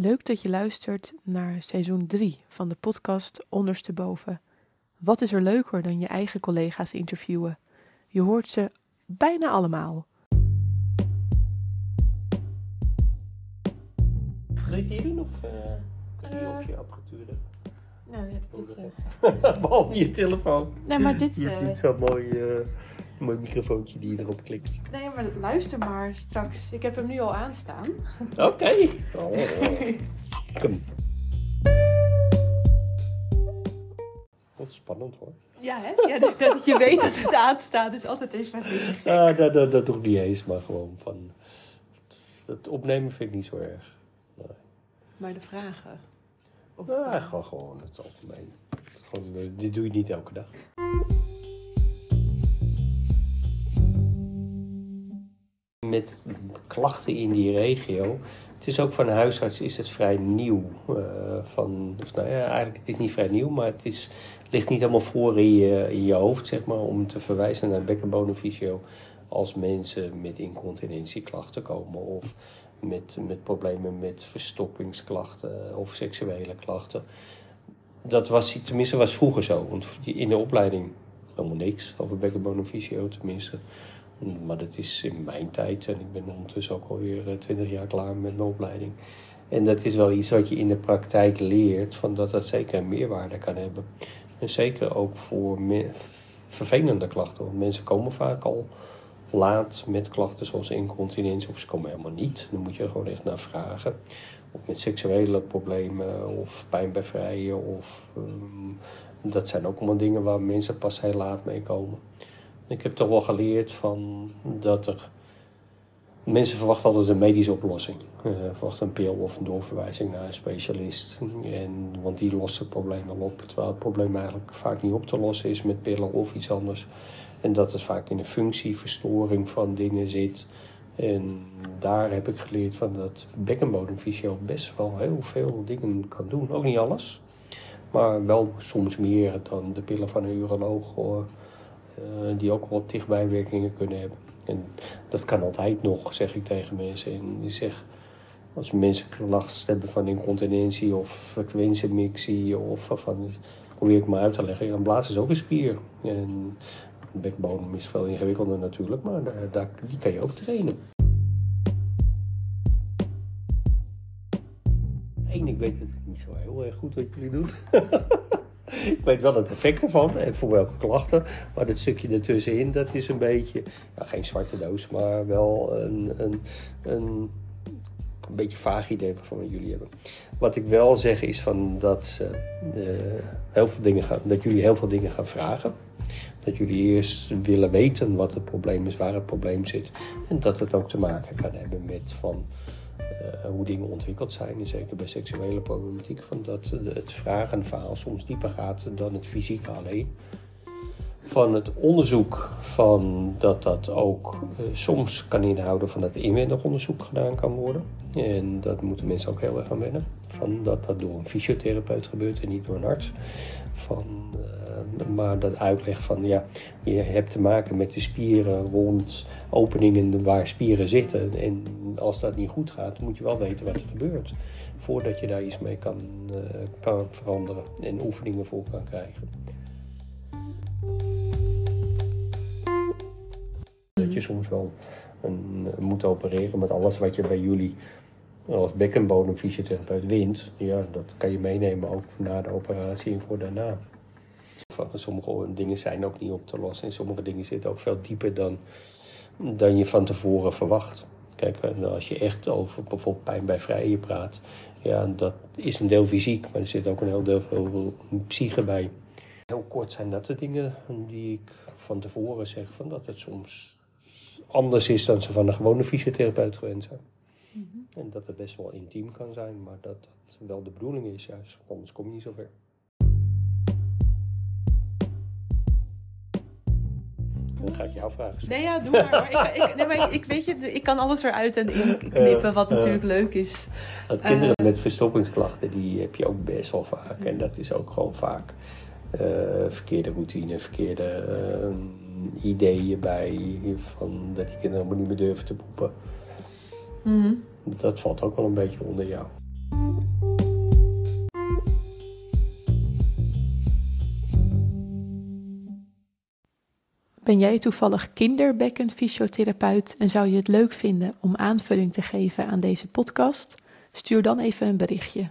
Leuk dat je luistert naar seizoen 3 van de podcast Ondersteboven. Wat is er leuker dan je eigen collega's interviewen? Je hoort ze bijna allemaal. Ga je het hier doen of, uh, of je apparatuur? Nou, dit, uh... Behalve je telefoon. Nee, maar dit... Je hebt niet zo'n mooi, uh, mooi microfoontje die je erop klikt. Nee, maar luister maar straks. Ik heb hem nu al aanstaan. Oké. Okay. Oh, stiekem. Wat spannend hoor. Ja, hè? Ja, dat je weet dat het aanstaat is altijd even... Ah, dat, dat, dat doe ik niet eens, maar gewoon van... Het opnemen vind ik niet zo erg. Nee. Maar de vragen? Of, ja, gewoon, gewoon het algemeen. Gewoon, dit doe je niet elke dag. Met klachten in die regio. Het is ook van huisarts is het vrij nieuw. Uh, van, of nou ja, eigenlijk het is niet vrij nieuw, maar het is, ligt niet helemaal voor in je, in je hoofd, zeg maar, om te verwijzen naar bekkenbodemfysio als mensen met incontinentieklachten komen of met, met problemen met verstoppingsklachten of seksuele klachten. Dat was, tenminste was vroeger zo, want in de opleiding helemaal niks over bekkenbodemfysio tenminste. Maar dat is in mijn tijd en ik ben ondertussen ook alweer twintig jaar klaar met mijn opleiding. En dat is wel iets wat je in de praktijk leert, van dat dat zeker een meerwaarde kan hebben. En zeker ook voor vervelende klachten, want mensen komen vaak al laat met klachten zoals incontinentie, of ze komen helemaal niet. Dan moet je er gewoon echt naar vragen. Of met seksuele problemen, of pijn bij vrijen, of um, dat zijn ook allemaal dingen waar mensen pas heel laat mee komen. Ik heb toch wel geleerd van dat er. Mensen verwachten altijd een medische oplossing. Uh, verwachten een pil of een doorverwijzing naar een specialist. En, want die lost het probleem wel op. Terwijl het probleem eigenlijk vaak niet op te lossen is met pillen of iets anders. En dat het vaak in een functieverstoring van dingen zit. En daar heb ik geleerd van dat bekkenbodemfysio best wel heel veel dingen kan doen. Ook niet alles. Maar wel soms meer dan de pillen van een uroloog. Uh, die ook wat dichtbijwerkingen kunnen hebben. En dat kan altijd nog, zeg ik tegen mensen. En ik zeg, als mensen last hebben van incontinentie of frequentiemixie of van, probeer ik maar uit te leggen, een blaas is ook een spier. En de bekbodem is veel ingewikkelder natuurlijk, maar daar, daar, die kan je ook trainen. Eén, ik weet het niet zo heel erg goed wat jullie doen. ik weet wel het effect ervan en voor welke klachten. Maar dat stukje ertussenin, dat is een beetje, geen zwarte doos, maar wel een, een, een, een beetje vaag idee van wat jullie hebben. Wat ik wel zeg is van dat, uh, heel veel dingen gaan, dat jullie heel veel dingen gaan vragen. Dat jullie eerst willen weten wat het probleem is, waar het probleem zit. En dat het ook te maken kan hebben met van, uh, hoe dingen ontwikkeld zijn. Zeker bij seksuele problematiek. Van dat het vragenverhaal soms dieper gaat dan het fysieke alleen. Van het onderzoek van dat dat ook uh, soms kan inhouden van dat inwendig onderzoek gedaan kan worden. En dat moeten mensen ook heel erg aan wennen. Van dat dat door een fysiotherapeut gebeurt en niet door een arts. Van, uh, maar dat uitleg van ja, je hebt te maken met de spieren rond openingen waar spieren zitten. En als dat niet goed gaat, moet je wel weten wat er gebeurt. Voordat je daar iets mee kan, kan veranderen en oefeningen voor kan krijgen. Dat je soms wel een, moet opereren met alles wat je bij jullie als bekkenbodemfysiotherapeut wint. Ja, dat kan je meenemen ook na de operatie en voor daarna. Sommige dingen zijn ook niet op te lossen en sommige dingen zitten ook veel dieper dan, dan je van tevoren verwacht. Kijk, als je echt over bijvoorbeeld pijn bij vrijen praat, ja, dat is een deel fysiek, maar er zit ook een heel deel veel psyche bij. Heel kort zijn dat de dingen die ik van tevoren zeg, van dat het soms anders is dan ze van een gewone fysiotherapeut gewend zijn. Mm -hmm. En dat het best wel intiem kan zijn, maar dat dat wel de bedoeling is juist, anders kom je niet zo Dan ga ik jou vragen. Nee, ja, doe maar. maar, ik, ik, nee, maar ik, weet je, ik kan alles eruit en inknippen, wat natuurlijk leuk is. Dat kinderen uh, met verstoppingsklachten, die heb je ook best wel vaak. En dat is ook gewoon vaak uh, verkeerde routine, verkeerde ideeën bij. Van dat die kinderen helemaal niet meer durven te poepen. Mm -hmm. Dat valt ook wel een beetje onder jou. Ben jij toevallig kinderbekkenfysiotherapeut en zou je het leuk vinden om aanvulling te geven aan deze podcast? Stuur dan even een berichtje.